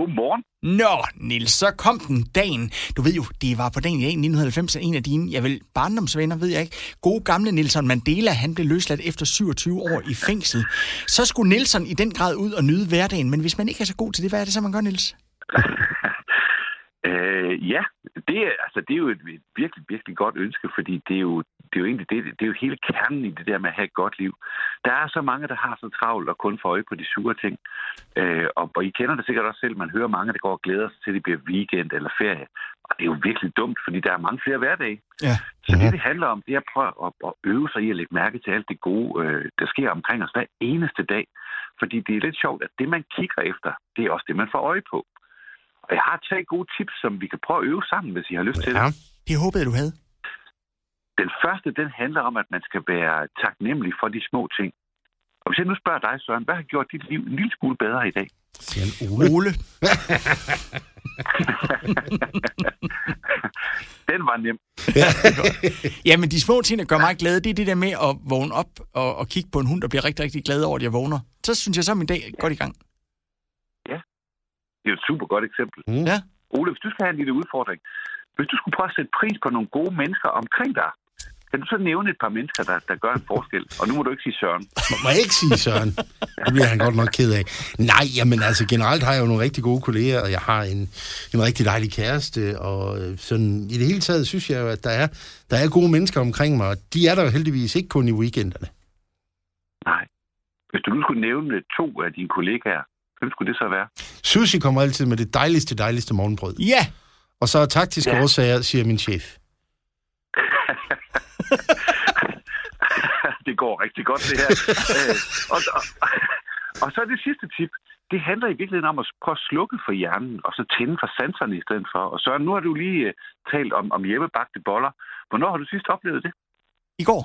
Godmorgen. Nå, Nils, så kom den dagen. Du ved jo, det var på dagen i 1990, at en af dine, jeg vil barndomsvenner, ved jeg ikke, gode gamle Nelson Mandela, han blev løsladt efter 27 år i fængsel. Så skulle Nelson i den grad ud og nyde hverdagen, men hvis man ikke er så god til det, hvad er det så, man gør, Nils? Øh, ja, det er, altså, det er jo et virkelig, virkelig godt ønske, fordi det er jo, det er jo egentlig det, det er jo hele kernen i det der med at have et godt liv. Der er så mange, der har så travlt og kun får øje på de sure ting. Øh, og, og I kender det sikkert også selv, man hører mange, der går og glæder sig til, at det bliver weekend eller ferie. Og det er jo virkelig dumt, fordi der er mange flere hverdage. Ja. Så det, det handler om, det er at prøve at, at øve sig i at lægge mærke til alt det gode, øh, der sker omkring os hver eneste dag. Fordi det er lidt sjovt, at det, man kigger efter, det er også det, man får øje på. Og jeg har tre gode tips, som vi kan prøve at øve sammen, hvis I har lyst til det. Ja. Det håbede du havde. Den første, den handler om, at man skal være taknemmelig for de små ting. Og hvis jeg nu spørger dig, Søren, hvad har gjort dit liv en lille smule bedre i dag? En Ole. Ole. Den var nem. Jamen, de små ting, der gør mig glad, det er det der med at vågne op og, og kigge på en hund, der bliver rigtig, rigtig glad over, at jeg vågner. Så synes jeg så, er min dag godt i gang. Det er et super godt eksempel. Mm. Ja. Ole, hvis du skal have en lille udfordring. Hvis du skulle prøve at sætte pris på nogle gode mennesker omkring dig, kan du så nævne et par mennesker, der, der gør en forskel? Og nu må du ikke sige Søren. Må jeg ikke sige, Søren? Det bliver han godt nok ked af. Nej, jamen altså generelt har jeg jo nogle rigtig gode kolleger, og jeg har en, en rigtig dejlig kæreste, og øh, sådan i det hele taget synes jeg jo, at der er, der er gode mennesker omkring mig, og de er der jo heldigvis ikke kun i weekenderne. Nej. Hvis du nu skulle nævne to af dine kollegaer, hvem skulle det så være? Sushi kommer altid med det dejligste, dejligste morgenbrød. Ja, Og så af taktiske Ja. årsager, siger min chef. det går rigtig godt, det her. Øh, og, og, og så det sidste tip. Det handler i virkeligheden om at prøve at slukke for hjernen, og så tænde for sanserne i stedet for. Og så nu har du lige uh, talt om, om hjemmebagte boller. Hvornår har du sidst oplevet det? i går.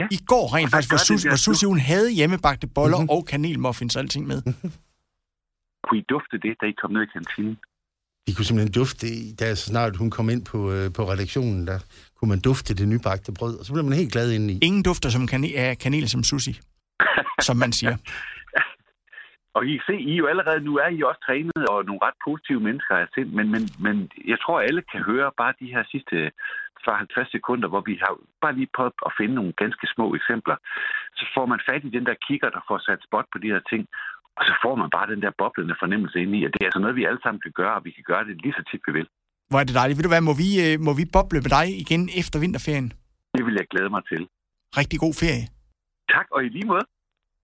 Ja. I går rent faktisk, hvor der hvor Susie hun havde hjemmebagte boller Mhm. mm-hmm. og kanelmuffins og alting med. Kunne I dufte det, da I kom ned i kantinen? Vi kunne simpelthen dufte, da så snart hun kom ind på, øh, på redaktionen, der kunne man dufte det nybagte brød, og så blev man helt glad indeni. Ingen dufter som kanel, af kanel som Susie, som man siger. Og I kan se, I er jo allerede nu er I også trænet og nogle ret positive mennesker af sind, men, men, men jeg tror, alle kan høre bare de her sidste 50 sekunder, hvor vi har bare lige prøvet at finde nogle ganske små eksempler. Så får man fat i den der kigger, der får sat spot på de her ting, og så får man bare den der boblende fornemmelse ind i, at det er altså noget, vi alle sammen kan gøre, og vi kan gøre det lige så tit vi vil. Hvor er det dejligt. Ved du hvad, må vi, øh, må vi boble med dig igen efter vinterferien? Det vil jeg glæde mig til. Rigtig god ferie. Tak, og i lige måde.